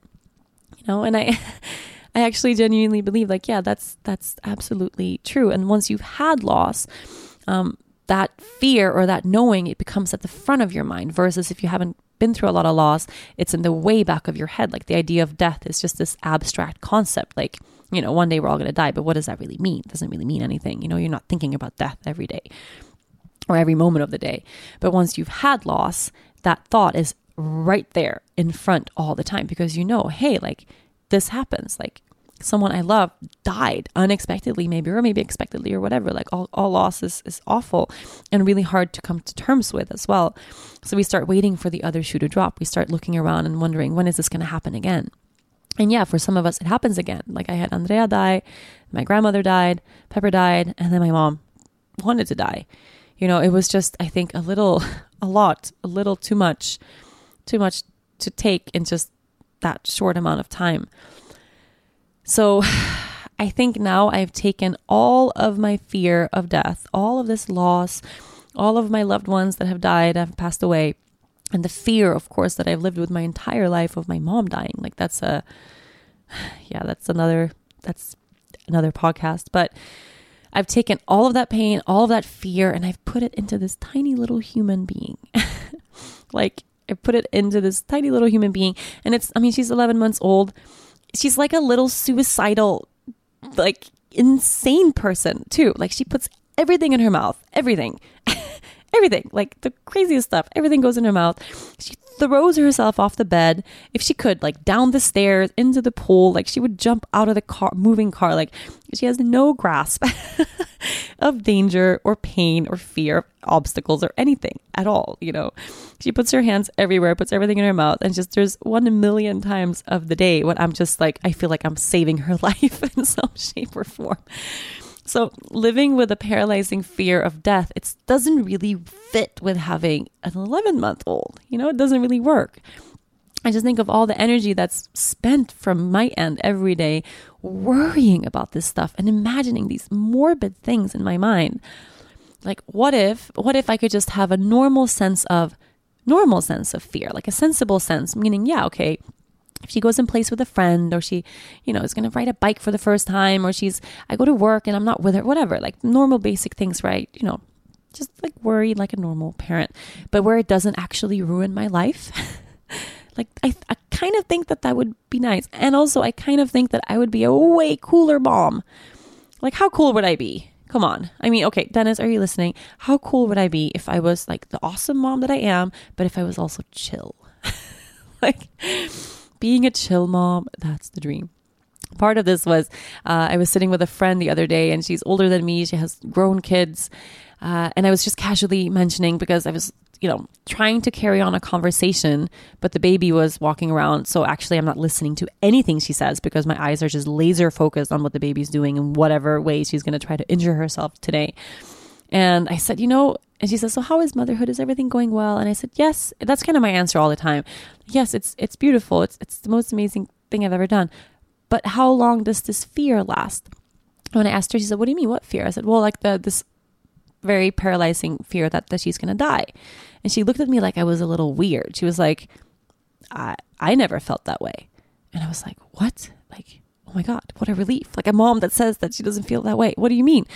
You know, and I. I actually genuinely believe like yeah that's that's absolutely true and once you've had loss um, that fear or that knowing it becomes at the front of your mind versus if you haven't been through a lot of loss it's in the way back of your head. Like the idea of death is just this abstract concept like you know one day we're all going to die but what does that really mean? It doesn't really mean anything. You know you're not thinking about death every day or every moment of the day. But once you've had loss that thought is right there in front all the time because you know, hey, like this happens. Like someone I love died unexpectedly, maybe, or maybe expectedly, or whatever. Like all, all loss is, is awful and really hard to come to terms with as well. So we start waiting for the other shoe to drop. We start looking around and wondering, when is this going to happen again? And yeah, for some of us, it happens again. Like I had Andrea die, my grandmother died, Pepper died, and then my mom wanted to die. You know, it was just, I think, a little, a lot, a little too much, too much to take in just that short amount of time. So I think now I've taken all of my fear of death, all of this loss, all of my loved ones that have died, have passed away, and the fear, of course, that I've lived with my entire life of my mom dying. Like that's a, yeah, that's another, that's another podcast. But I've taken all of that pain, all of that fear, and I've put it into this tiny little human being. like I put it into this tiny little human being, and it's, I mean, she's 11 months old she's like a little suicidal, like insane person too. Like she puts everything in her mouth, everything, everything, like the craziest stuff. Everything goes in her mouth. She throws herself off the bed if she could, like down the stairs into the pool. Like she would jump out of the car, moving car. Like she has no grasp of danger or pain or fear, of obstacles or anything at all. You know, she puts her hands everywhere, puts everything in her mouth, and just there's one million times of the day when I'm just like, I feel like I'm saving her life in some shape or form. So, living with a paralyzing fear of death, it doesn't really fit with having an 11 month old. You know, it doesn't really work. I just think of all the energy that's spent from my end every day worrying about this stuff and imagining these morbid things in my mind. Like, what if, what if I could just have a normal sense of, normal sense of fear, like a sensible sense, meaning, yeah, okay, if she goes in place with a friend or she, you know, is going to ride a bike for the first time or she's, I go to work and I'm not with her, whatever, like normal basic things, right? You know, just like worry like a normal parent, but where it doesn't actually ruin my life. like I, I kind of think that that would be nice. And also I kind of think that I would be a way cooler mom. Like how cool would I be? Come on. I mean, okay, Dennis, are you listening? How cool would I be if I was like the awesome mom that I am, but if I was also chill? like being a chill mom, that's the dream. Part of this was uh, I was sitting with a friend the other day, and she's older than me. She has grown kids. Uh, and I was just casually mentioning because I was, you know, trying to carry on a conversation, but the baby was walking around. So actually, I'm not listening to anything she says because my eyes are just laser focused on what the baby's doing in whatever way she's going to try to injure herself today. And I said, you know, and she says, "So how is motherhood? Is everything going well?" And I said, "Yes." That's kind of my answer all the time. Yes, it's it's beautiful. It's it's the most amazing thing I've ever done. But how long does this fear last? When I asked her, she said, "What do you mean? What fear?" I said, "Well, like the this very paralyzing fear that that she's going to die." And she looked at me like I was a little weird. She was like, "I I never felt that way." And I was like, "What?" Like my God, what a relief. Like a mom that says that she doesn't feel that way. What do you mean?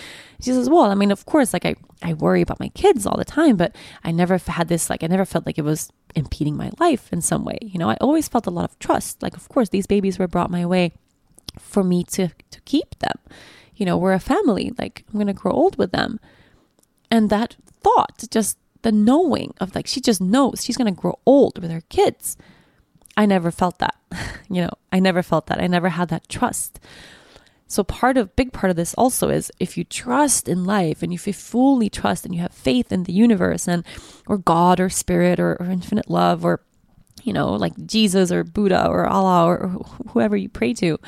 She says, well, I mean, of course, like I, I worry about my kids all the time, but I never had this, like, I never felt like it was impeding my life in some way. You know, I always felt a lot of trust. Like, of course, these babies were brought my way for me to, to keep them. You know, we're a family. Like, I'm going to grow old with them. And that thought, just the knowing of like, she just knows she's going to grow old with her kids I never felt that. you know, I never felt that. I never had that trust. So part of big part of this also is if you trust in life and if you fully trust and you have faith in the universe and or God or spirit or, or infinite love or you know like Jesus or Buddha or Allah or, whoever you pray to,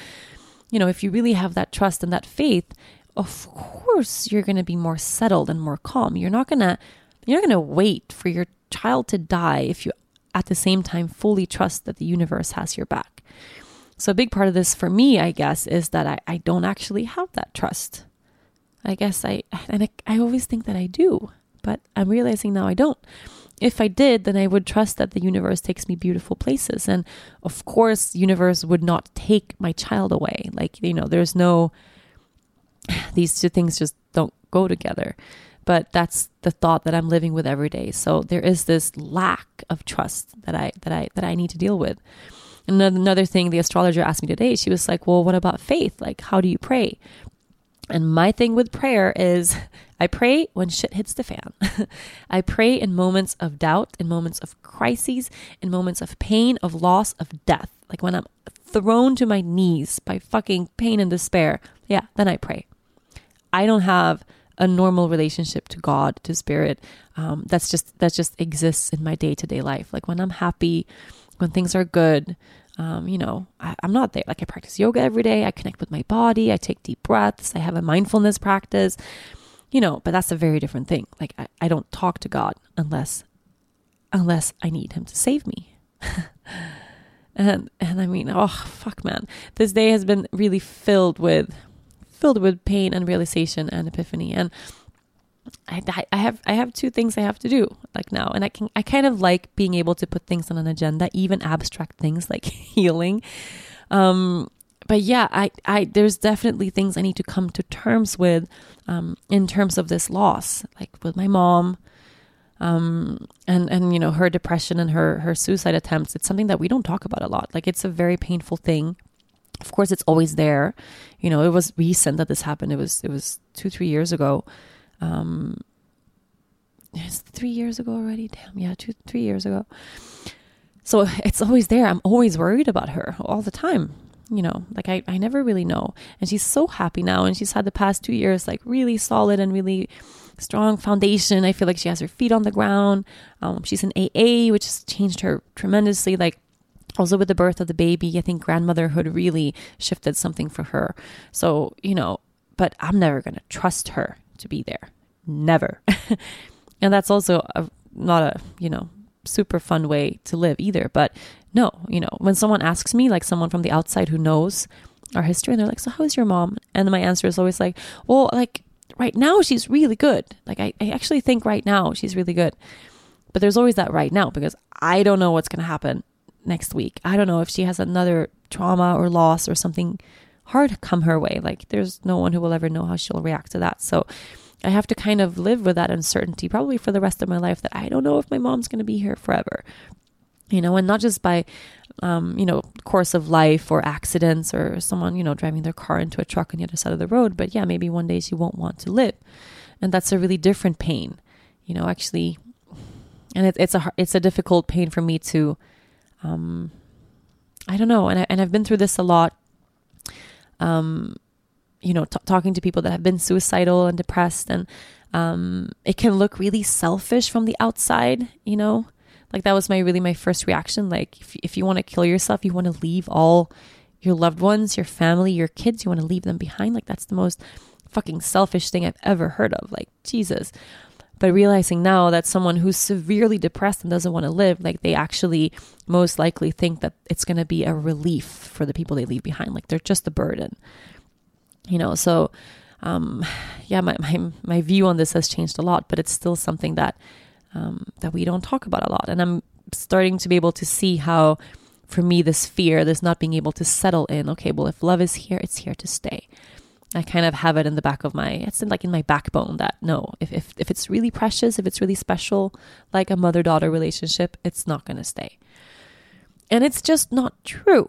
you know, if you really have that trust and that faith, of course you're going to be more settled and more calm. You're not to you're not to wait for your child to die if you at the same time fully trust that the universe has your back. So, a big part of this for me, I guess, is that I, I don't actually have that trust. I guess I, and I, I always think that I do, but I'm realizing now I don't. If I did, then I would trust that the universe takes me beautiful places. And of course, universe would not take my child away. Like, you know, there's no, these two things just don't go together but that's the thought that I'm living with every day. So there is this lack of trust that I that I that I need to deal with. And another thing the astrologer asked me today, she was like, "Well, what about faith? Like how do you pray?" And my thing with prayer is I pray when shit hits the fan. I pray in moments of doubt, in moments of crises, in moments of pain, of loss, of death. Like when I'm thrown to my knees by fucking pain and despair. Yeah, then I pray. I don't have a normal relationship to God, to spirit. Um, that's just that just exists in my day to day life. Like when I'm happy, when things are good, um, you know, I, am not there. Like I practice yoga every day. I connect with my body. I take deep breaths. I have a mindfulness practice. You know, but that's a very different thing. Like I, I don't talk to God unless unless I need Him to save me. and and I mean, oh fuck, man, this day has been really filled with filled with pain and realization and epiphany. And I, I have I have two things I have to do like now. And I can I kind of like being able to put things on an agenda even abstract things like healing. Um but yeah I I there's definitely things I need to come to terms with um in terms of this loss like with my mom um and and you know her depression and her her suicide attempts. It's something that we don't talk about a lot. Like it's a very painful thing of course it's always there. You know it was recent that this happened. It was it was two three years ago. Um it's three years ago already? Damn yeah two three years ago. So it's always there. I'm always worried about her all the time you know like I, I never really know. And she's so happy now and she's had the past two years like really solid and really strong foundation. I feel like she has her feet on the ground. Um, she's in aa which has changed her tremendously like also with the birth of the baby, I think grandmotherhood really shifted something for her. So, you know, but I'm never going to trust her to be there. Never. and that's also a, not a, you know, super fun way to live either. But no, you know, when someone asks me, like someone from the outside who knows our history, and they're like, So, how's your mom? And my answer is always like, Well, like right now, she's really good. Like, I, I actually think right now she's really good. But there's always that right now because I don't know what's going to happen next week. I don't know if she has another trauma or loss or something hard come her way. Like there's no one who will ever know how she'll react to that. So I have to kind of live with that uncertainty probably for the rest of my life that I don't know if my mom's going to be here forever. You know, and not just by um, you know, course of life or accidents or someone, you know, driving their car into a truck on the other side of the road, but yeah, maybe one day she won't want to live. And that's a really different pain. You know, actually and it, it's a it's a difficult pain for me to um, I don't know, and I, and I've been through this a lot. Um, you know, t- talking to people that have been suicidal and depressed, and um, it can look really selfish from the outside. You know, like that was my really my first reaction. Like, if if you want to kill yourself, you want to leave all your loved ones, your family, your kids, you want to leave them behind. Like that's the most fucking selfish thing I've ever heard of. Like Jesus. But realizing now that someone who's severely depressed and doesn't want to live, like they actually most likely think that it's going to be a relief for the people they leave behind. Like they're just a burden, you know? So, um, yeah, my, my, my view on this has changed a lot, but it's still something that, um, that we don't talk about a lot. And I'm starting to be able to see how, for me, this fear, this not being able to settle in, okay, well, if love is here, it's here to stay. I kind of have it in the back of my it's in like in my backbone that no, if if, if it's really precious, if it's really special, like a mother daughter relationship, it's not gonna stay. And it's just not true.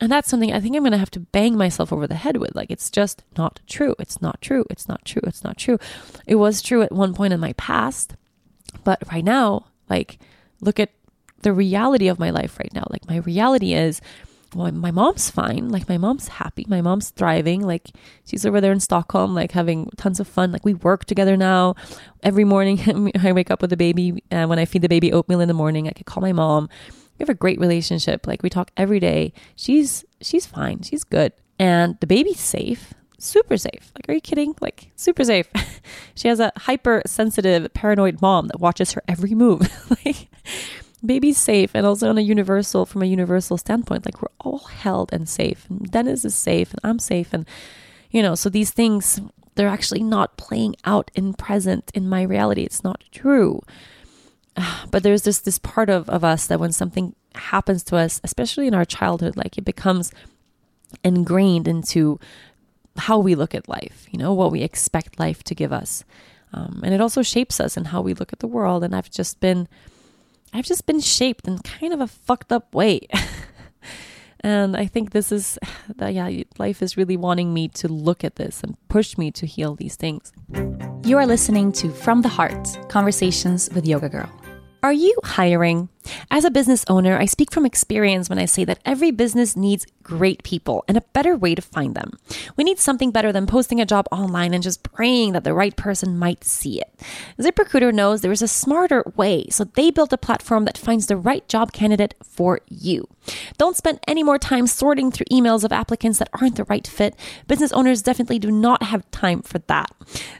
And that's something I think I'm gonna have to bang myself over the head with. Like it's just not true. It's not true. It's not true. It's not true. It was true at one point in my past, but right now, like look at the reality of my life right now. Like my reality is well, my mom's fine. Like my mom's happy. My mom's thriving. Like she's over there in Stockholm, like having tons of fun. Like we work together now. Every morning I wake up with the baby. And when I feed the baby oatmeal in the morning, I could call my mom. We have a great relationship. Like we talk every day. She's she's fine. She's good. And the baby's safe. Super safe. Like, are you kidding? Like, super safe. she has a hypersensitive, paranoid mom that watches her every move. like, baby's safe and also on a universal from a universal standpoint like we're all held and safe. And dennis is safe and i'm safe and you know so these things they're actually not playing out in present in my reality. It's not true. But there's this this part of, of us that when something happens to us especially in our childhood like it becomes ingrained into how we look at life you know what we expect life to give us. Um, and it also shapes us and how we look at the world. And i've just been I've just been shaped in kind of a fucked up way. And I think this is that, yeah, life is really wanting me to look at this and push me to heal these things. You are listening to From the Heart Conversations with Yoga Girl. Are you hiring? As a business owner, I speak from experience when I say that every business needs great people and a better way to find them. We need something better than posting a job online and just praying that the right person might see it. ZipRecruiter knows there is a smarter way, so they built a platform that finds the right job candidate for you. Don't spend any more time sorting through emails of applicants that aren't the right fit. Business owners definitely do not have time for that.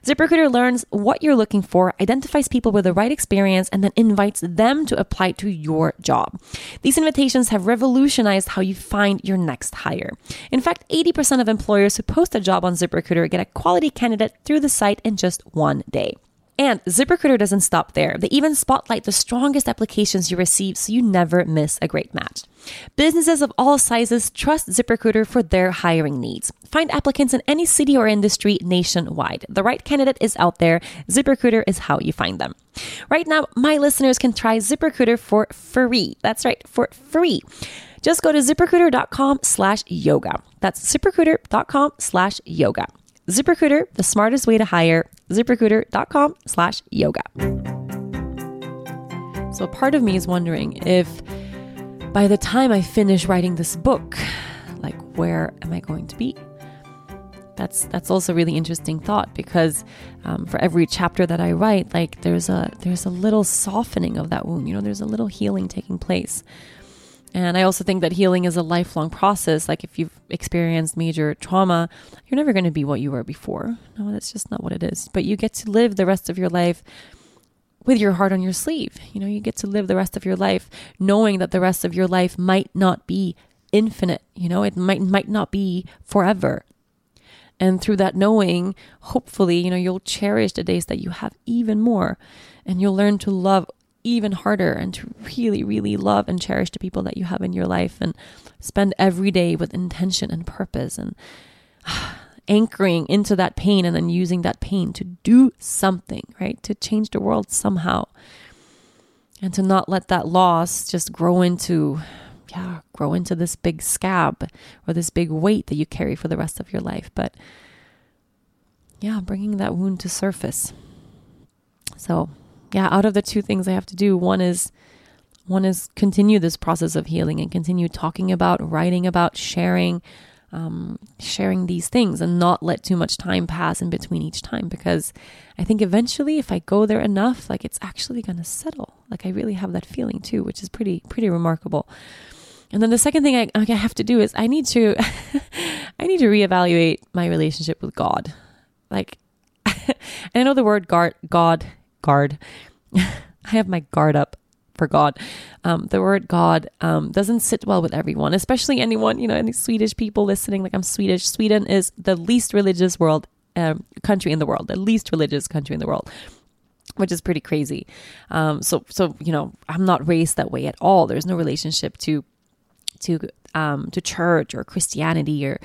ZipRecruiter learns what you're looking for, identifies people with the right experience, and then invites them to apply to your job. These invitations have revolutionized how you find your next hire. In fact, 80% of employers who post a job on ZipRecruiter get a quality candidate through the site in just one day. And ZipRecruiter doesn't stop there. They even spotlight the strongest applications you receive so you never miss a great match. Businesses of all sizes trust ZipRecruiter for their hiring needs. Find applicants in any city or industry nationwide. The right candidate is out there. ZipRecruiter is how you find them. Right now, my listeners can try ZipRecruiter for free. That's right, for free. Just go to ziprecruiter.com slash yoga. That's ziprecruiter.com slash yoga. ZipRecruiter, the smartest way to hire. ZipRecruiter.com slash yoga. So part of me is wondering if by the time I finish writing this book, like where am I going to be? That's that's also a really interesting thought because um, for every chapter that I write, like there's a there's a little softening of that wound. You know, there's a little healing taking place. And I also think that healing is a lifelong process. Like if you've experienced major trauma, you're never going to be what you were before. No, that's just not what it is. But you get to live the rest of your life with your heart on your sleeve. You know, you get to live the rest of your life knowing that the rest of your life might not be infinite. You know, it might might not be forever. And through that knowing, hopefully, you know, you'll cherish the days that you have even more and you'll learn to love even harder and to really, really love and cherish the people that you have in your life and spend every day with intention and purpose and anchoring into that pain and then using that pain to do something, right? To change the world somehow. And to not let that loss just grow into, yeah, grow into this big scab or this big weight that you carry for the rest of your life. But yeah, bringing that wound to surface. So yeah, out of the two things I have to do, one is one is continue this process of healing and continue talking about, writing about, sharing, um, sharing these things, and not let too much time pass in between each time. Because I think eventually, if I go there enough, like it's actually going to settle. Like I really have that feeling too, which is pretty pretty remarkable. And then the second thing I, I have to do is I need to I need to reevaluate my relationship with God. Like and I know the word God God guard. I have my guard up for God. Um, the word God um, doesn't sit well with everyone, especially anyone, you know, any Swedish people listening. Like I'm Swedish. Sweden is the least religious world um, country in the world, the least religious country in the world which is pretty crazy. Um, so, so you know, I'm not raised that way at all. There's no relationship to to um, to church or Christianity or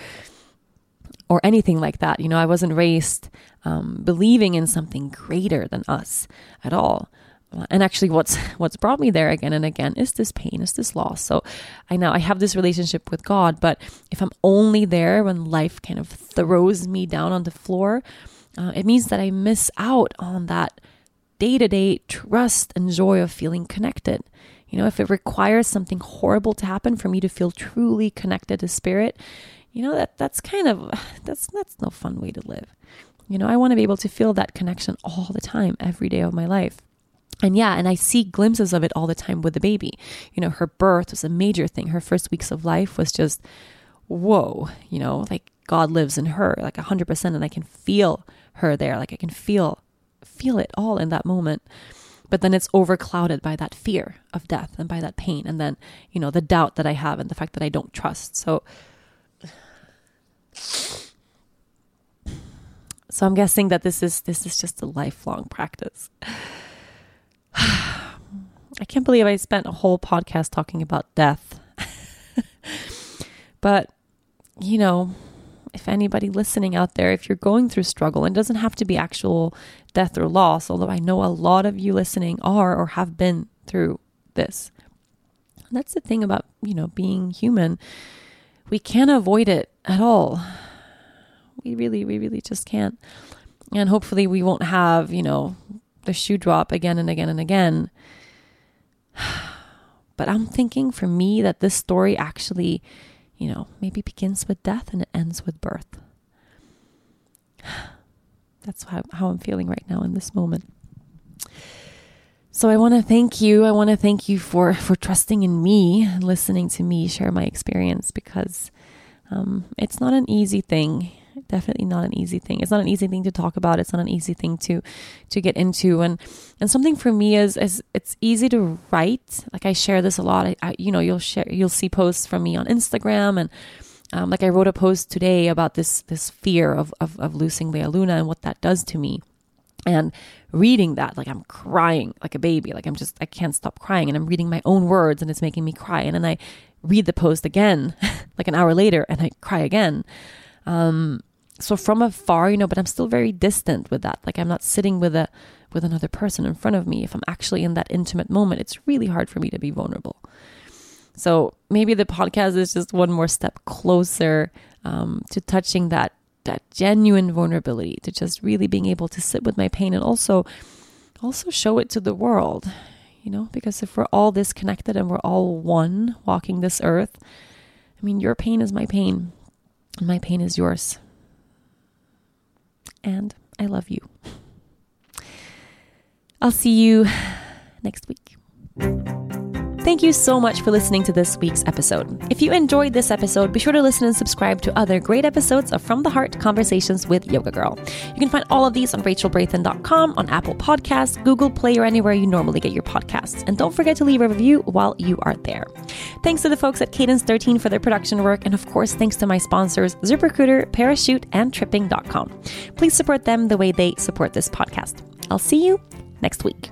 or anything like that. You know, I wasn't raised um, believing in something greater than us at all. And actually, what's what's brought me there again and again is this pain, is this loss. So I know I have this relationship with God, but if I'm only there when life kind of throws me down on the floor, uh, it means that I miss out on that day to day trust and joy of feeling connected. You know, if it requires something horrible to happen for me to feel truly connected to spirit, you know that that's kind of that's that's no fun way to live. You know, I want to be able to feel that connection all the time, every day of my life. And yeah, and I see glimpses of it all the time with the baby. You know, her birth was a major thing. Her first weeks of life was just, whoa, you know, like God lives in her, like 100%. And I can feel her there. Like I can feel, feel it all in that moment. But then it's overclouded by that fear of death and by that pain. And then, you know, the doubt that I have and the fact that I don't trust. So, so I'm guessing that this is this is just a lifelong practice. I can't believe I spent a whole podcast talking about death. but you know, if anybody listening out there, if you're going through struggle, and doesn't have to be actual death or loss, although I know a lot of you listening are or have been through this. that's the thing about, you know, being human we can't avoid it at all. We really, we really just can't. And hopefully we won't have, you know, the shoe drop again and again and again. But I'm thinking for me that this story actually, you know, maybe begins with death and it ends with birth. That's how, how I'm feeling right now in this moment. So I want to thank you. I want to thank you for for trusting in me listening to me share my experience because um, it's not an easy thing definitely not an easy thing. It's not an easy thing to talk about. It's not an easy thing to to get into. And and something for me is is it's easy to write. Like I share this a lot. I, I you know you'll share you'll see posts from me on Instagram and. Um, like I wrote a post today about this this fear of, of of losing Lea Luna and what that does to me, and reading that like I'm crying like a baby, like I'm just I can't stop crying, and I'm reading my own words and it's making me cry, and then I read the post again like an hour later and I cry again. Um, so from afar, you know, but I'm still very distant with that. Like I'm not sitting with a with another person in front of me. If I'm actually in that intimate moment, it's really hard for me to be vulnerable. So maybe the podcast is just one more step closer um, to touching that that genuine vulnerability, to just really being able to sit with my pain and also also show it to the world. You know, because if we're all disconnected and we're all one walking this earth, I mean, your pain is my pain, and my pain is yours and I love you. I'll see you next week. Thank you so much for listening to this week's episode. If you enjoyed this episode, be sure to listen and subscribe to other great episodes of From the Heart Conversations with Yoga Girl. You can find all of these on rachelbrathen.com, on Apple Podcasts, Google Play, or anywhere you normally get your podcasts. And don't forget to leave a review while you are there. Thanks to the folks at Cadence 13 for their production work, and of course, thanks to my sponsors, ZipRecruiter, Parachute, and Tripping.com. Please support them the way they support this podcast. I'll see you next week.